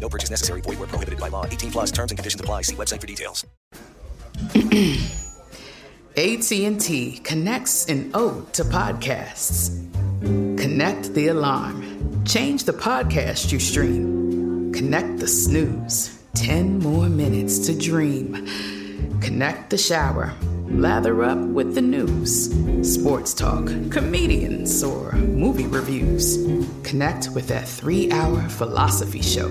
No purchase necessary. Void where prohibited by law. 18 plus terms and conditions apply. See website for details. AT&T connects an ode to podcasts. Connect the alarm. Change the podcast you stream. Connect the snooze. 10 more minutes to dream. Connect the shower. Lather up with the news. Sports talk, comedians, or movie reviews. Connect with that three hour philosophy show.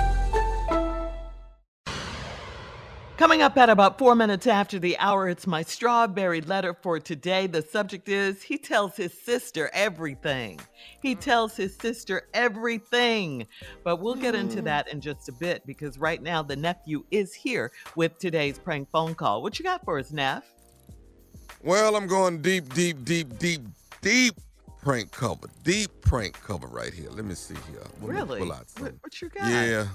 Coming up at about four minutes after the hour, it's my strawberry letter for today. The subject is He tells his sister everything. He tells his sister everything. But we'll get into hmm. that in just a bit because right now the nephew is here with today's prank phone call. What you got for us, Neff? Well, I'm going deep, deep, deep, deep, deep prank cover. Deep prank cover right here. Let me see here. Me Really? What, what you got? Yeah.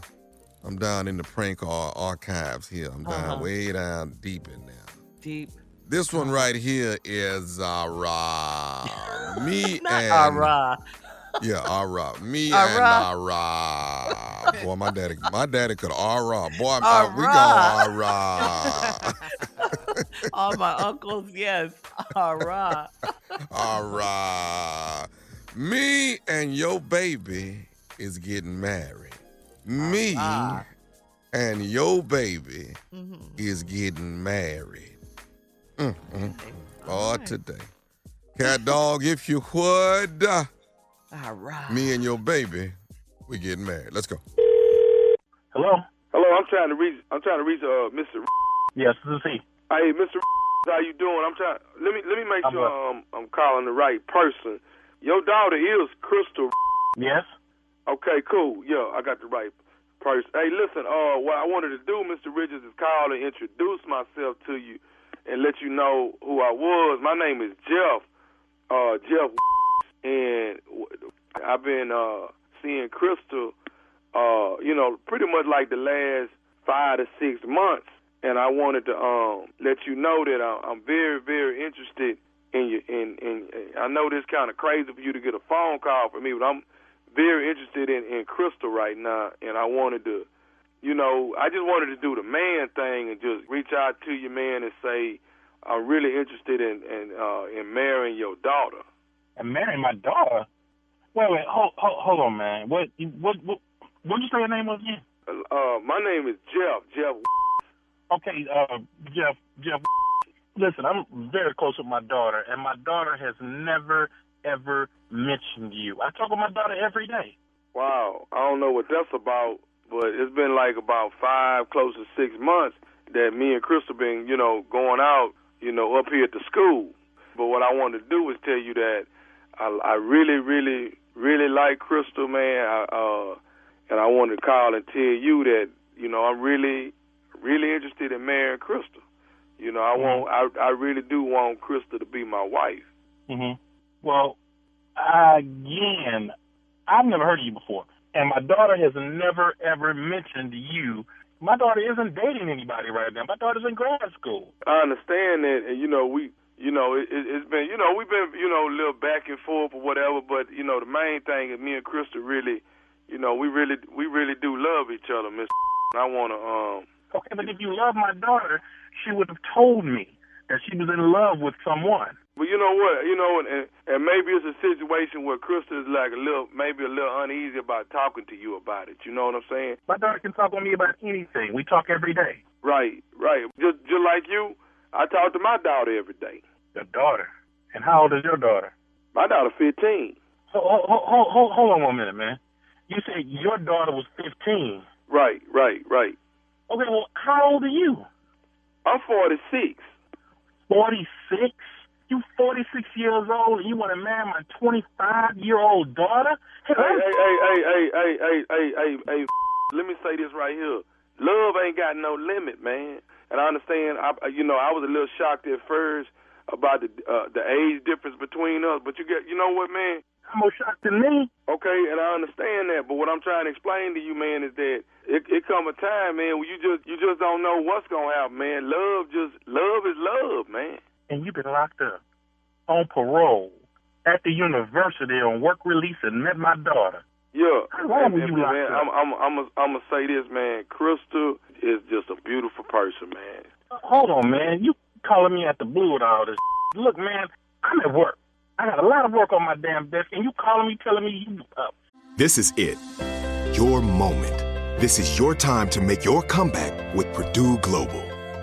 I'm down in the prank ar- archives here. I'm down Uh-huh. way down deep in there. Deep. This one right here is rah. me Not and ah-rah. yeah, Ara. Me Ah-rah. and Ara. Boy, my daddy, my daddy could Ara. Boy, uh, we go. Ara. All my uncles, yes. Right. Ara. Me and your baby is getting married. Me Ah. and your baby Mhm. is getting married. Mm, mm, mm. Oh, today. Cat dog, if you would. All right. Me and your baby, we getting married. Let's go. Hello. Hello, I'm trying to reach. I'm trying to reach uh, Mr. Yes, this is he. Hey, Mr. How you doing? I'm trying. Let me let me make I'm sure well. um, I'm calling the right person. Your daughter is Crystal. Yes. Okay, cool. Yeah, I got the right person. Hey, listen. Uh, what I wanted to do, Mr. Richards, is call and introduce myself to you and let you know who I was. My name is Jeff. Uh, Jeff, and I've been uh seeing Crystal. Uh, you know, pretty much like the last five to six months, and I wanted to um let you know that I'm, very, very interested in you. In, in, I know this kind of crazy for you to get a phone call from me, but I'm very interested in in Crystal right now, and I wanted to, you know, I just wanted to do the man thing and just reach out to your man, and say I'm really interested in in uh, in marrying your daughter. And marrying my daughter. Wait, wait, hold, hold, hold on, man. What, what, what, what did you say your name was again? Uh, my name is Jeff. Jeff. Okay, uh, Jeff, Jeff. Listen, I'm very close with my daughter, and my daughter has never, ever mentioned you. I talk with my daughter every day. Wow, I don't know what that's about, but it's been like about five, close to six months that me and Crystal been, you know, going out, you know, up here at the school. But what I wanted to do was tell you that I, I really, really, really like Crystal, man. I, uh, and I wanted to call and tell you that you know I'm really, really interested in marrying Crystal. You know, I want, I, I really do want Crystal to be my wife. hmm Well, again, I've never heard of you before, and my daughter has never ever mentioned you. My daughter isn't dating anybody right now. My daughter's in grad school. I understand that, and you know, we, you know, it, it, it's been, you know, we've been, you know, a little back and forth or whatever. But you know, the main thing is me and Crystal really, you know, we really, we really do love each other, Miss. I want to, um. Okay, but if you love my daughter, she would have told me that she was in love with someone. But you know what? You know, and, and maybe it's a situation where Crystal is like a little, maybe a little uneasy about talking to you about it. You know what I'm saying? My daughter can talk with me about anything. We talk every day. Right, right. Just, just like you, I talk to my daughter every day. Your daughter? And how old is your daughter? My daughter 15. Hold, hold, hold, hold on one minute, man. You said your daughter was 15. Right, right, right. Okay, well, how old are you? I'm 46. 46? You 46 years old and you want to marry my 25 year old daughter? Hey, hey, hey, hey, hey, hey, hey, hey, hey, hey, let me say this right here. Love ain't got no limit, man. And I understand, I, you know, I was a little shocked at first about the uh, the age difference between us, but you get, you know what, man? I'm more shocked than me. Okay, and I understand that, but what I'm trying to explain to you, man, is that it, it come a time, man, where you just you just don't know what's gonna happen, man. Love just love is love, man. And you've been locked up on parole at the university on work release and met my daughter. Yeah. How long were you man, locked up? I'm I'm I'm a, I'm gonna say this, man. Crystal is just a beautiful person, man. Hold on, man. You calling me at the blue with all this? Look, man, I'm at work. I got a lot of work on my damn desk, and you calling me, telling me you up. This is it. Your moment. This is your time to make your comeback with Purdue Global.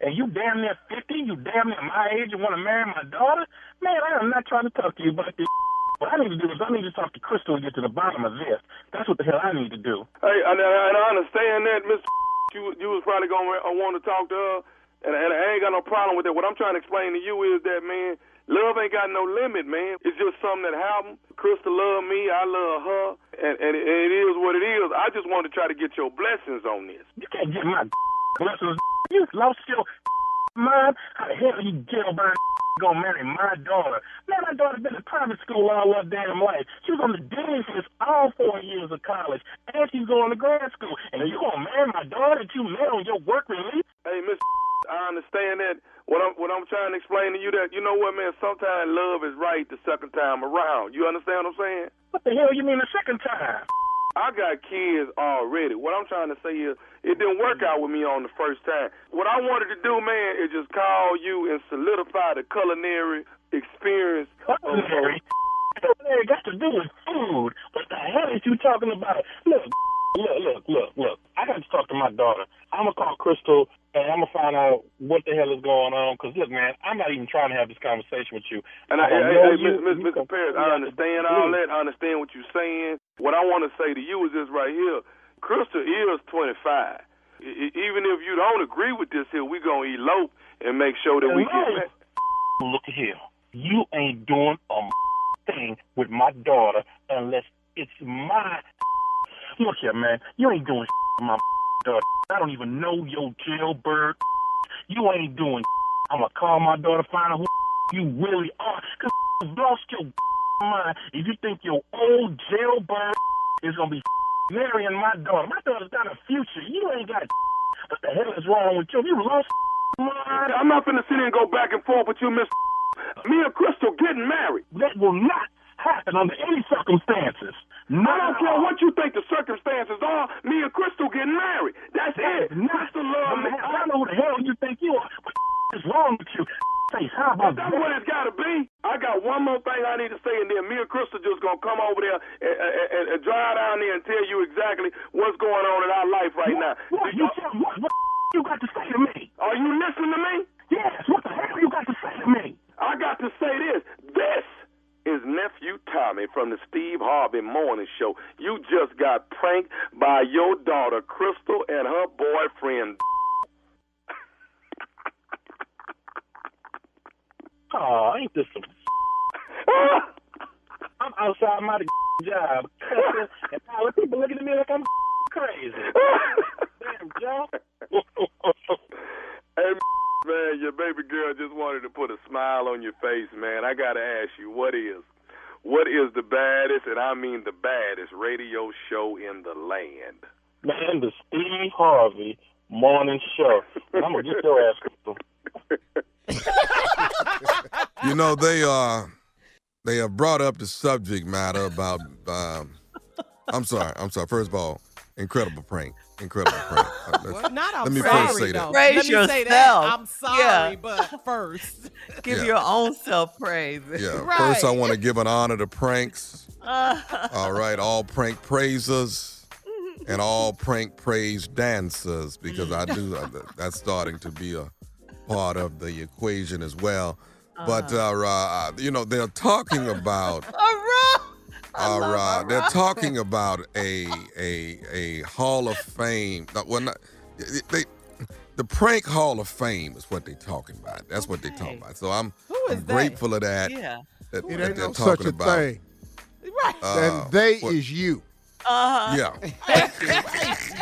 and you damn near 50, you damn near my age, and want to marry my daughter? Man, I am not trying to talk to you about this. What I need to do is I need to talk to Crystal and get to the bottom of this. That's what the hell I need to do. Hey, and, and I understand that, Mr. You, you was probably going to want to talk to her, and, and I ain't got no problem with that. What I'm trying to explain to you is that, man, love ain't got no limit, man. It's just something that happened. Crystal love me, I love her, and, and, it, and it is what it is. I just want to try to get your blessings on this. You can't get my blessings. You lost your mind. How the hell you jailbird gonna marry my daughter? Man, my daughter's been in private school all her damn life. She was on the dean's list all four years of college, and she's going to grad school. And you gonna marry my daughter that you met on your work release? Hey, Miss, I understand that. What I'm what I'm trying to explain to you that you know what, man. Sometimes love is right the second time around. You understand what I'm saying? What the hell you mean the second time? I got kids already. What I'm trying to say is, it didn't work out with me on the first time. What I wanted to do, man, is just call you and solidify the culinary experience. Culinary? Culinary got to do with food. What the hell is you talking about? Look, look, look, look, look. I got to talk to my daughter. I'm gonna call Crystal and I'm gonna find out what the hell is going on. Cause look, man, I'm not even trying to have this conversation with you. And I, I hey, know hey, you, Miss, Miss, you Mr. Paris, I understand all that. I understand what you're saying. What I want to say to you is this right here. Crystal is 25. I- I- even if you don't agree with this here, we gonna elope and make sure that we get back. Look here, you ain't doing a thing with my daughter unless it's my. Look here, man, you ain't doing with my daughter. I don't even know your jailbird. You ain't doing. I'm gonna call my daughter, find out who you really are. Cause you lost your mind if you think your old jailbird is gonna be marrying my daughter. My daughter's got a future. You ain't got. What the hell is wrong with you? You lost mind. I'm not gonna sit here and go back and forth with you, Miss. Me and Crystal getting married. That will not happen under any circumstances. No. I don't care what you think the circumstances are. Me and Crystal getting married. That's it. Crystal love me. I don't know who the hell you think you are. What is wrong with you? Face, how about That's what it's got to be. I got one more thing I need to say, and then me and Crystal just gonna come over there and, and, and, and drive down there and tell you exactly what's going on in our life right now. What you tell what, what you got to say to me? Are you listening to me? Yes. What the hell you got to say to me? I got to say this. This is nephew Tommy from the Steve Harvey Morning Show. You just got pranked by your daughter Crystal and her boyfriend. Oh, ain't this some? I'm outside my job, and the people looking at me like I'm crazy. Damn, Joe. Hey, man, your baby girl just wanted to put a smile on your face, man. I got to ask you, what is, what is the baddest, and I mean the baddest radio show in the land? Man, the Steve Harvey Morning Show. And I'm gonna get your ass. Crystal. You know they uh they have brought up the subject matter about um I'm sorry, I'm sorry. First of all, incredible prank. Incredible prank. Uh, let's- Not I'm let me sorry, first say though. that. Praise Let me yourself. say that. I'm sorry, Yeah. but first. Give Yeah. your own self praise. Yeah. First I want to give an honor to pranks. Uh, All right, all prank praisers and all prank praise dancers because I do that's starting to be a part of the equation as well. But uh, uh, you know they're talking about all right, they're talking about a a a Hall of Fame. Well, not, they the prank Hall of Fame is what they're talking about. That's what they're talking about. So I'm I'm grateful of that. Yeah. That, It that ain't they're no talking such a about. thing. Right. Uh, and they what- is you. Uh-huh. Yeah.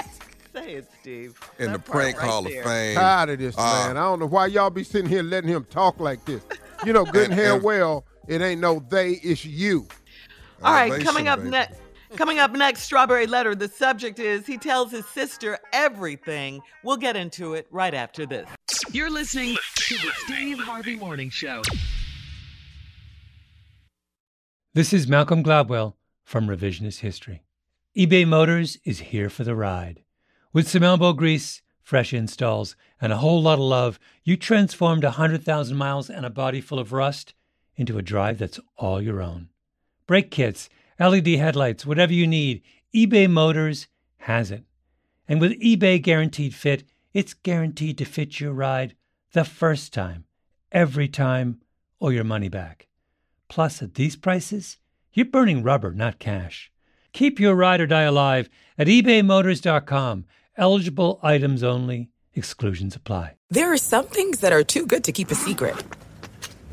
Say it, Steve. in the That part prank right Hall there. of Fame. Tired of this, Uh, man. I don't know why y'all be sitting here letting him talk like this. You know, good and, And- hell and- well, it ain't no they, it's you. All right, coming up next. Coming up next, Strawberry Letter. The subject is he tells his sister everything. We'll get into it right after this. You're listening to the Steve Harvey Morning Show. This is Malcolm Gladwell from Revisionist History. eBay Motors is here for the ride. With some elbow grease, fresh installs, and a whole lot of love, you transformed a 100,000 miles and a body full of rust into a drive that's all your own. Brake kits, LED headlights, whatever you need, eBay Motors has it. And with eBay Guaranteed Fit, it's guaranteed to fit your ride the first time, every time, or your money back. Plus, at these prices, You're burning rubber, not cash. Keep your ride or die alive at ebaymotors.com. Eligible items only, exclusions apply. There are some things that are too good to keep a secret.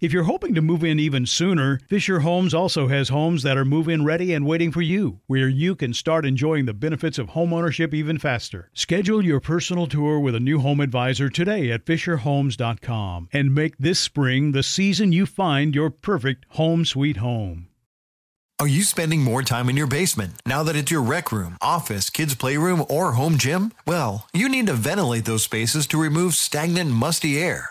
If you're hoping to move in even sooner, Fisher Homes also has homes that are move in ready and waiting for you, where you can start enjoying the benefits of homeownership even faster. Schedule your personal tour with a new home advisor today at FisherHomes.com and make this spring the season you find your perfect home sweet home. Are you spending more time in your basement now that it's your rec room, office, kids' playroom, or home gym? Well, you need to ventilate those spaces to remove stagnant, musty air.